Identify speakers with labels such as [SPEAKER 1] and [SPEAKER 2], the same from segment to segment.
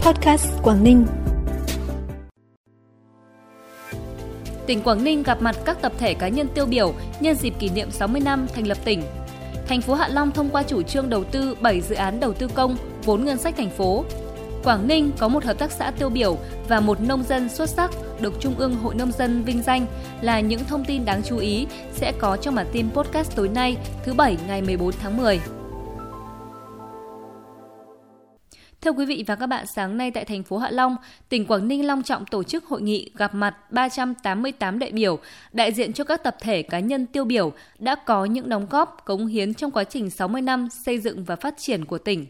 [SPEAKER 1] Podcast Quảng Ninh.
[SPEAKER 2] Tỉnh Quảng Ninh gặp mặt các tập thể cá nhân tiêu biểu nhân dịp kỷ niệm 60 năm thành lập tỉnh. Thành phố Hạ Long thông qua chủ trương đầu tư 7 dự án đầu tư công, vốn ngân sách thành phố. Quảng Ninh có một hợp tác xã tiêu biểu và một nông dân xuất sắc được Trung ương Hội Nông dân vinh danh là những thông tin đáng chú ý sẽ có trong bản tin podcast tối nay, thứ Bảy, ngày 14 tháng 10. Thưa quý vị và các bạn, sáng nay tại thành phố Hạ Long, tỉnh Quảng Ninh long trọng tổ chức hội nghị gặp mặt 388 đại biểu, đại diện cho các tập thể cá nhân tiêu biểu đã có những đóng góp, cống hiến trong quá trình 60 năm xây dựng và phát triển của tỉnh.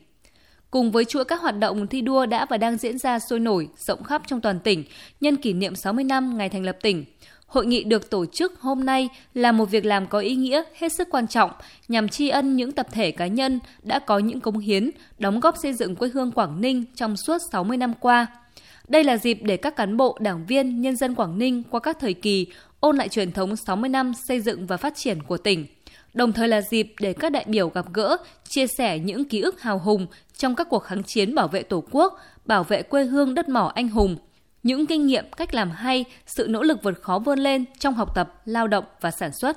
[SPEAKER 2] Cùng với chuỗi các hoạt động thi đua đã và đang diễn ra sôi nổi, rộng khắp trong toàn tỉnh, nhân kỷ niệm 60 năm ngày thành lập tỉnh, Hội nghị được tổ chức hôm nay là một việc làm có ý nghĩa hết sức quan trọng nhằm tri ân những tập thể cá nhân đã có những cống hiến, đóng góp xây dựng quê hương Quảng Ninh trong suốt 60 năm qua. Đây là dịp để các cán bộ, đảng viên, nhân dân Quảng Ninh qua các thời kỳ ôn lại truyền thống 60 năm xây dựng và phát triển của tỉnh. Đồng thời là dịp để các đại biểu gặp gỡ, chia sẻ những ký ức hào hùng trong các cuộc kháng chiến bảo vệ Tổ quốc, bảo vệ quê hương đất mỏ anh hùng – những kinh nghiệm, cách làm hay, sự nỗ lực vượt khó vươn lên trong học tập, lao động và sản xuất.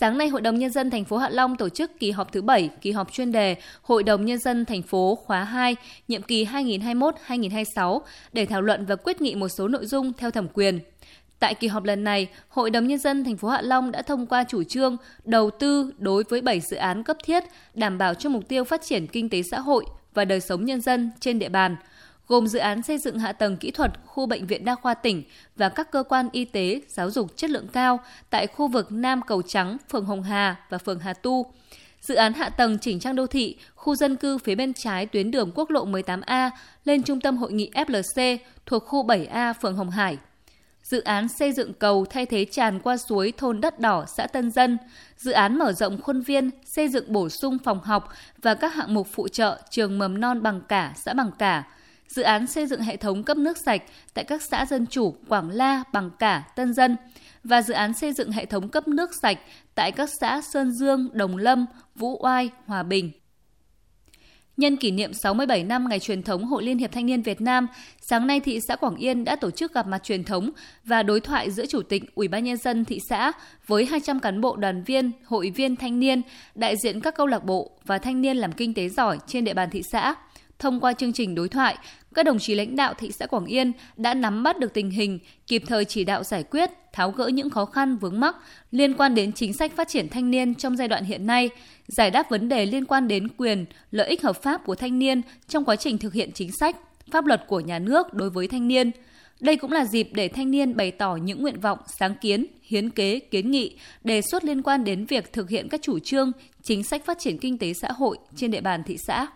[SPEAKER 2] Sáng nay, Hội đồng Nhân dân thành phố Hạ Long tổ chức kỳ họp thứ 7, kỳ họp chuyên đề Hội đồng Nhân dân thành phố khóa 2, nhiệm kỳ 2021-2026 để thảo luận và quyết nghị một số nội dung theo thẩm quyền. Tại kỳ họp lần này, Hội đồng Nhân dân thành phố Hạ Long đã thông qua chủ trương đầu tư đối với 7 dự án cấp thiết đảm bảo cho mục tiêu phát triển kinh tế xã hội và đời sống nhân dân trên địa bàn – gồm dự án xây dựng hạ tầng kỹ thuật khu bệnh viện đa khoa tỉnh và các cơ quan y tế giáo dục chất lượng cao tại khu vực Nam Cầu Trắng, phường Hồng Hà và phường Hà Tu. Dự án hạ tầng chỉnh trang đô thị, khu dân cư phía bên trái tuyến đường quốc lộ 18A lên trung tâm hội nghị FLC thuộc khu 7A phường Hồng Hải. Dự án xây dựng cầu thay thế tràn qua suối thôn Đất Đỏ, xã Tân Dân, dự án mở rộng khuôn viên, xây dựng bổ sung phòng học và các hạng mục phụ trợ trường mầm non Bằng Cả, xã Bằng Cả, dự án xây dựng hệ thống cấp nước sạch tại các xã dân chủ Quảng La, Bằng Cả, Tân Dân và dự án xây dựng hệ thống cấp nước sạch tại các xã Sơn Dương, Đồng Lâm, Vũ Oai, Hòa Bình. Nhân kỷ niệm 67 năm ngày truyền thống Hội Liên hiệp Thanh niên Việt Nam, sáng nay thị xã Quảng Yên đã tổ chức gặp mặt truyền thống và đối thoại giữa Chủ tịch Ủy ban nhân dân thị xã với 200 cán bộ đoàn viên, hội viên thanh niên, đại diện các câu lạc bộ và thanh niên làm kinh tế giỏi trên địa bàn thị xã. Thông qua chương trình đối thoại, các đồng chí lãnh đạo thị xã Quảng Yên đã nắm bắt được tình hình, kịp thời chỉ đạo giải quyết, tháo gỡ những khó khăn vướng mắc liên quan đến chính sách phát triển thanh niên trong giai đoạn hiện nay, giải đáp vấn đề liên quan đến quyền, lợi ích hợp pháp của thanh niên trong quá trình thực hiện chính sách, pháp luật của nhà nước đối với thanh niên. Đây cũng là dịp để thanh niên bày tỏ những nguyện vọng, sáng kiến, hiến kế, kiến nghị, đề xuất liên quan đến việc thực hiện các chủ trương, chính sách phát triển kinh tế xã hội trên địa bàn thị xã.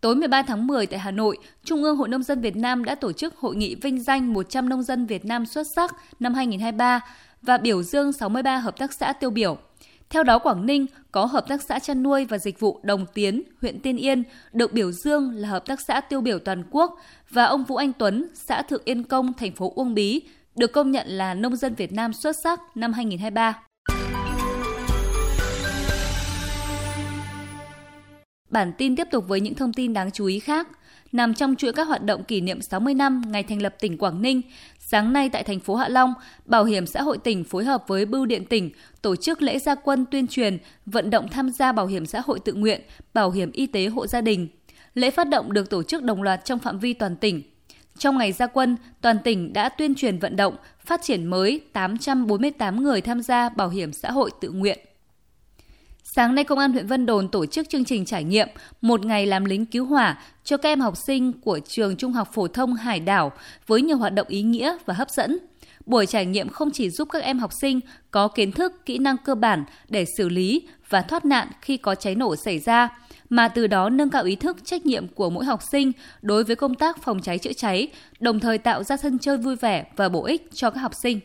[SPEAKER 2] Tối 13 tháng 10 tại Hà Nội, Trung ương Hội Nông dân Việt Nam đã tổ chức hội nghị vinh danh 100 nông dân Việt Nam xuất sắc năm 2023 và biểu dương 63 hợp tác xã tiêu biểu. Theo đó, Quảng Ninh có Hợp tác xã chăn nuôi và dịch vụ Đồng Tiến, huyện Tiên Yên, được biểu dương là Hợp tác xã tiêu biểu toàn quốc và ông Vũ Anh Tuấn, xã Thượng Yên Công, thành phố Uông Bí, được công nhận là nông dân Việt Nam xuất sắc năm 2023. Bản tin tiếp tục với những thông tin đáng chú ý khác. Nằm trong chuỗi các hoạt động kỷ niệm 60 năm ngày thành lập tỉnh Quảng Ninh, sáng nay tại thành phố Hạ Long, Bảo hiểm xã hội tỉnh phối hợp với Bưu điện tỉnh tổ chức lễ gia quân tuyên truyền, vận động tham gia bảo hiểm xã hội tự nguyện, bảo hiểm y tế hộ gia đình. Lễ phát động được tổ chức đồng loạt trong phạm vi toàn tỉnh. Trong ngày gia quân, toàn tỉnh đã tuyên truyền vận động, phát triển mới 848 người tham gia bảo hiểm xã hội tự nguyện. Sáng nay, Công an huyện Vân Đồn tổ chức chương trình trải nghiệm một ngày làm lính cứu hỏa cho các em học sinh của trường Trung học phổ thông Hải Đảo với nhiều hoạt động ý nghĩa và hấp dẫn. Buổi trải nghiệm không chỉ giúp các em học sinh có kiến thức, kỹ năng cơ bản để xử lý và thoát nạn khi có cháy nổ xảy ra, mà từ đó nâng cao ý thức trách nhiệm của mỗi học sinh đối với công tác phòng cháy chữa cháy, đồng thời tạo ra sân chơi vui vẻ và bổ ích cho các học sinh.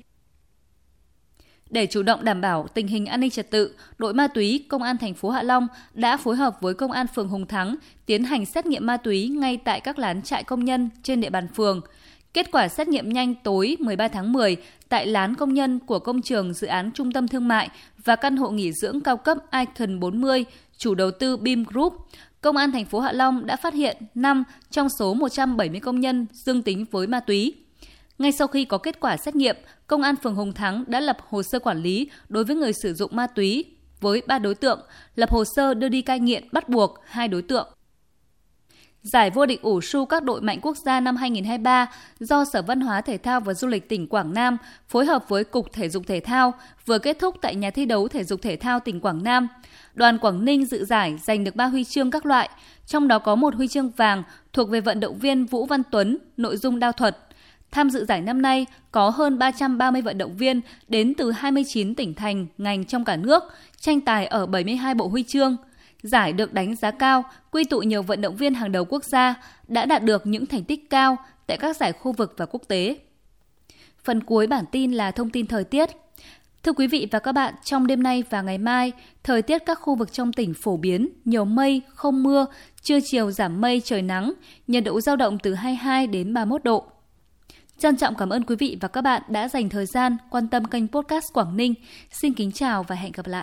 [SPEAKER 2] Để chủ động đảm bảo tình hình an ninh trật tự, đội ma túy Công an thành phố Hạ Long đã phối hợp với Công an phường Hùng Thắng tiến hành xét nghiệm ma túy ngay tại các lán trại công nhân trên địa bàn phường. Kết quả xét nghiệm nhanh tối 13 tháng 10 tại lán công nhân của công trường dự án trung tâm thương mại và căn hộ nghỉ dưỡng cao cấp Icon 40, chủ đầu tư BIM Group, Công an thành phố Hạ Long đã phát hiện 5 trong số 170 công nhân dương tính với ma túy. Ngay sau khi có kết quả xét nghiệm, Công an phường Hồng Thắng đã lập hồ sơ quản lý đối với người sử dụng ma túy với 3 đối tượng, lập hồ sơ đưa đi cai nghiện bắt buộc 2 đối tượng. Giải vô địch ủ su các đội mạnh quốc gia năm 2023 do Sở Văn hóa Thể thao và Du lịch tỉnh Quảng Nam phối hợp với Cục Thể dục Thể thao vừa kết thúc tại nhà thi đấu Thể dục Thể thao tỉnh Quảng Nam. Đoàn Quảng Ninh dự giải giành được 3 huy chương các loại, trong đó có một huy chương vàng thuộc về vận động viên Vũ Văn Tuấn, nội dung đao thuật. Tham dự giải năm nay có hơn 330 vận động viên đến từ 29 tỉnh thành, ngành trong cả nước, tranh tài ở 72 bộ huy chương – Giải được đánh giá cao, quy tụ nhiều vận động viên hàng đầu quốc gia đã đạt được những thành tích cao tại các giải khu vực và quốc tế. Phần cuối bản tin là thông tin thời tiết. Thưa quý vị và các bạn, trong đêm nay và ngày mai, thời tiết các khu vực trong tỉnh phổ biến, nhiều mây, không mưa, trưa chiều giảm mây, trời nắng, nhiệt độ giao động từ 22 đến 31 độ. Trân trọng cảm ơn quý vị và các bạn đã dành thời gian quan tâm kênh podcast Quảng Ninh. Xin kính chào và hẹn gặp lại.